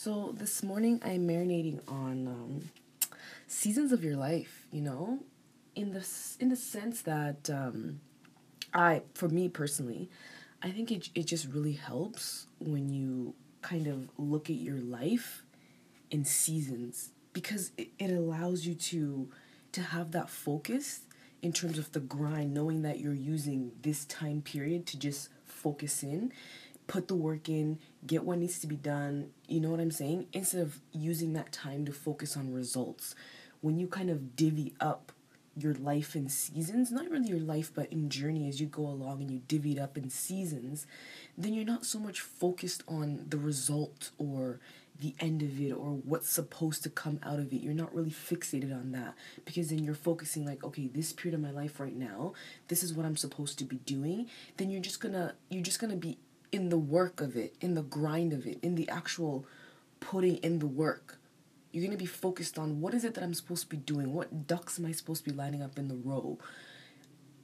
So this morning I'm marinating on um, seasons of your life. You know, in the in the sense that um, I, for me personally, I think it it just really helps when you kind of look at your life in seasons because it, it allows you to to have that focus in terms of the grind knowing that you're using this time period to just focus in put the work in, get what needs to be done, you know what I'm saying? Instead of using that time to focus on results. When you kind of divvy up your life in seasons, not really your life, but in journey as you go along and you divvy it up in seasons, then you're not so much focused on the result or the end of it or what's supposed to come out of it. You're not really fixated on that because then you're focusing like, okay, this period of my life right now, this is what I'm supposed to be doing. Then you're just gonna you're just gonna be in the work of it, in the grind of it, in the actual putting in the work. You're going to be focused on what is it that I'm supposed to be doing? What ducks am I supposed to be lining up in the row?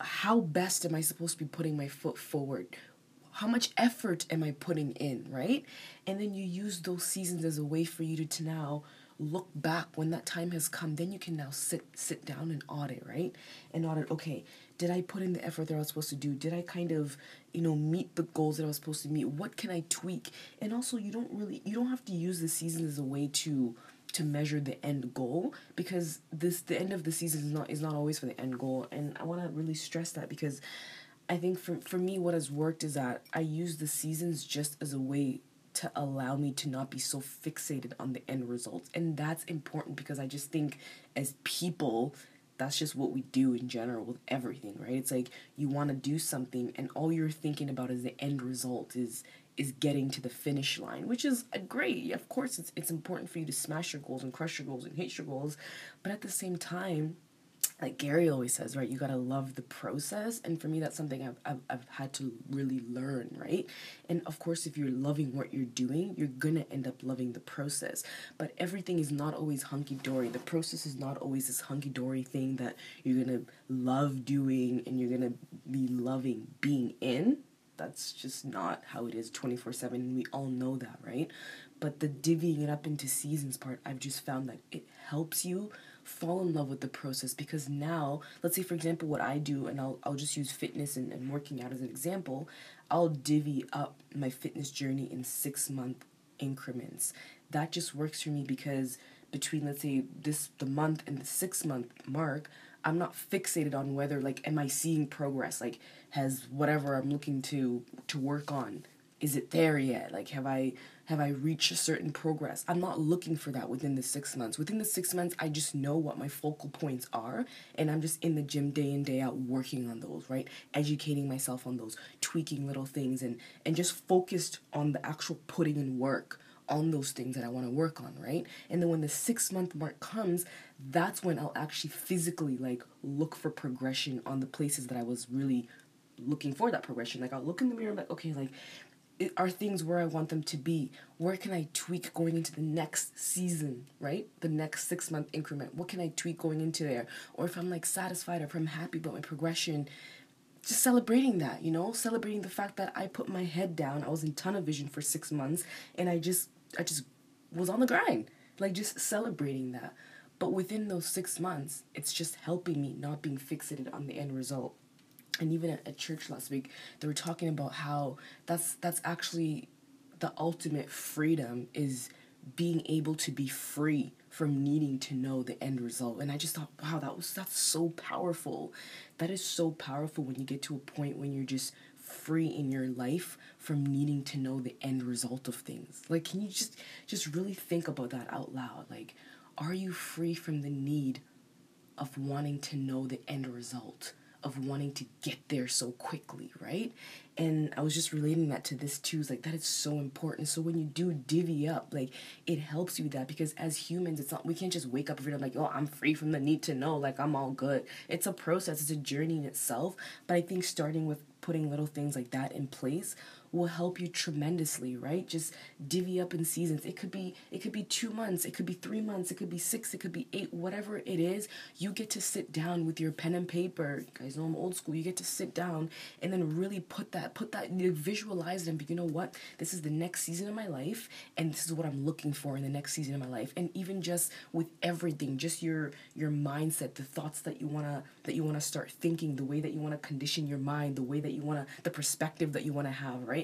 How best am I supposed to be putting my foot forward? How much effort am I putting in, right? And then you use those seasons as a way for you to, to now look back when that time has come then you can now sit sit down and audit right? And audit okay did i put in the effort that i was supposed to do? Did i kind of you know meet the goals that i was supposed to meet? What can i tweak? And also you don't really you don't have to use the season as a way to to measure the end goal because this the end of the season is not is not always for the end goal. And i want to really stress that because i think for for me what has worked is that i use the seasons just as a way to allow me to not be so fixated on the end results. And that's important because I just think as people, that's just what we do in general with everything, right? It's like you want to do something and all you're thinking about is the end result is is getting to the finish line, which is great. Of course, it's it's important for you to smash your goals and crush your goals and hit your goals, but at the same time, like Gary always says, right? You gotta love the process, and for me, that's something I've, I've I've had to really learn, right? And of course, if you're loving what you're doing, you're gonna end up loving the process. But everything is not always hunky dory. The process is not always this hunky dory thing that you're gonna love doing and you're gonna be loving being in. That's just not how it is 24 7, and we all know that, right? But the divvying it up into seasons part, I've just found that it helps you fall in love with the process because now let's say for example what i do and i'll, I'll just use fitness and, and working out as an example i'll divvy up my fitness journey in six month increments. That just works for me because between let's say this the month and the six month mark i'm not fixated on whether like am i seeing progress? Like has whatever i'm looking to to work on is it there yet like have i have I reached a certain progress? I'm not looking for that within the six months. Within the six months, I just know what my focal points are, and I'm just in the gym day in day out working on those, right? Educating myself on those, tweaking little things, and and just focused on the actual putting in work on those things that I want to work on, right? And then when the six month mark comes, that's when I'll actually physically like look for progression on the places that I was really looking for that progression. Like I'll look in the mirror, like, okay, like are things where I want them to be? Where can I tweak going into the next season, right? The next six month increment. What can I tweak going into there? Or if I'm like satisfied or if I'm happy about my progression, just celebrating that, you know, celebrating the fact that I put my head down. I was in tunnel vision for six months and I just I just was on the grind. Like just celebrating that. But within those six months, it's just helping me not being fixated on the end result and even at, church last week they were talking about how that's that's actually the ultimate freedom is being able to be free from needing to know the end result. And i just thought wow that was that's so powerful. That is so powerful when you get to a point when you're just free in your life from needing to know the end result of things. Like can you just just really think about that out loud? Like are you free from the need of wanting to know the end result of wanting to get there so quickly, right? And I was just relating that to this too. It's like that is so important. So when you do divvy up, like it helps you with that because as humans, it's not we can't just wake up every day like, oh, I'm free from the need to know, like I'm all good. It's a process, it's a journey in itself. But I think starting with putting little things like that in place will help you tremendously, right? Just divvy up in seasons. It could be it could be 2 months, it could be 3 months, it could be 6, it could be 8, whatever it is. You get to sit down with your pen and paper. You guys know I'm old school. You get to sit down and then really put that put that visualize them. But you know what? This is the next season of my life and this is what I'm looking for in the next season of my life. And even just with everything, just your your mindset, the thoughts that you want to that you want to start thinking, the way that you want to condition your mind, the way that you want to the perspective that you want to have, right?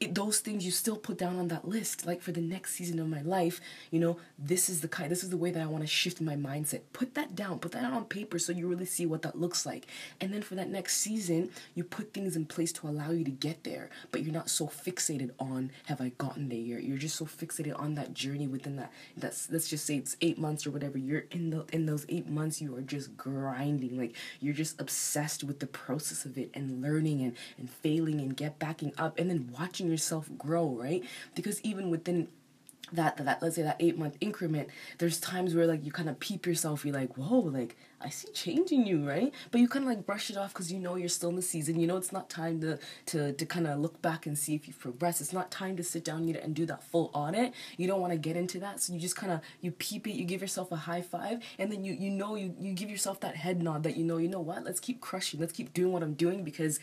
it, those things you still put down on that list like for the next season of my life you know this is the kind this is the way that i want to shift my mindset. Put that down put that on paper so you really see what that looks like. And then for that next season you put things in place to allow you to get there but you're not so fixated on have i gotten there you're, you're just so fixated on that journey within that that's let's just say it's eight months or whatever you're in the in those eight months you are just grinding like you're just obsessed with the process of it and learning and and failing and get backing up and then watch watching yourself grow, right? Because even within that that let's say that eight month increment there's times where like you kind of peep yourself you're like whoa like i see change in you right? But you kind of like brush it off because you know you're still in the season. You know it's not time to to to kind of look back and see if you've progressed. It's not time to sit down and do that full audit. You don't want to get into that so you just kind of you peep it you give yourself a high five and then you you know you you give yourself that head nod that you know you know what? Let's keep crushing. Let's keep doing what i'm doing because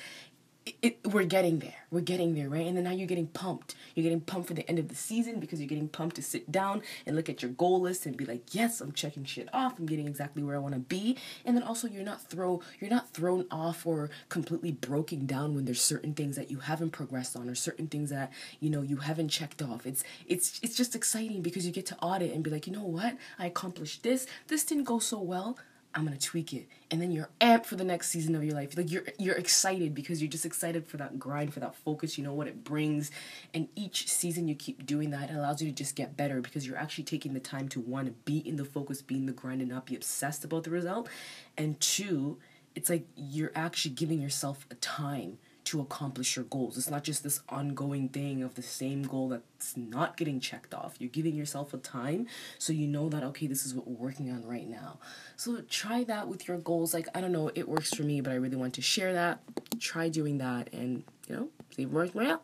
it, it, we're getting there. We're getting there, right? And then now you're getting pumped. You're getting pumped for the end of the season because you're getting pumped to sit down and look at your goal list and be like, "Yes, I'm checking shit off. I'm getting exactly where I want to be." And then also you're not throw you're not thrown off or completely broken down when there's certain things that you haven't progressed on or certain things that, you know, you haven't checked off. It's it's it's just exciting because you get to audit and be like, "You know what? I accomplished this. This didn't go so well. I'm gonna tweak it, and then you're amped for the next season of your life. Like you're you're excited because you're just excited for that grind, for that focus. You know what it brings, and each season you keep doing that, it allows you to just get better because you're actually taking the time to one be in the focus, be in the grind, and not be obsessed about the result, and two, it's like you're actually giving yourself a time to accomplish your goals. It's not just this ongoing thing of the same goal that's not getting checked off. You're giving yourself a time so you know that, okay, this is what we're working on right now. So try that with your goals. Like, I don't know, it works for me, but I really want to share that. Try doing that and, you know, see if it works. Well,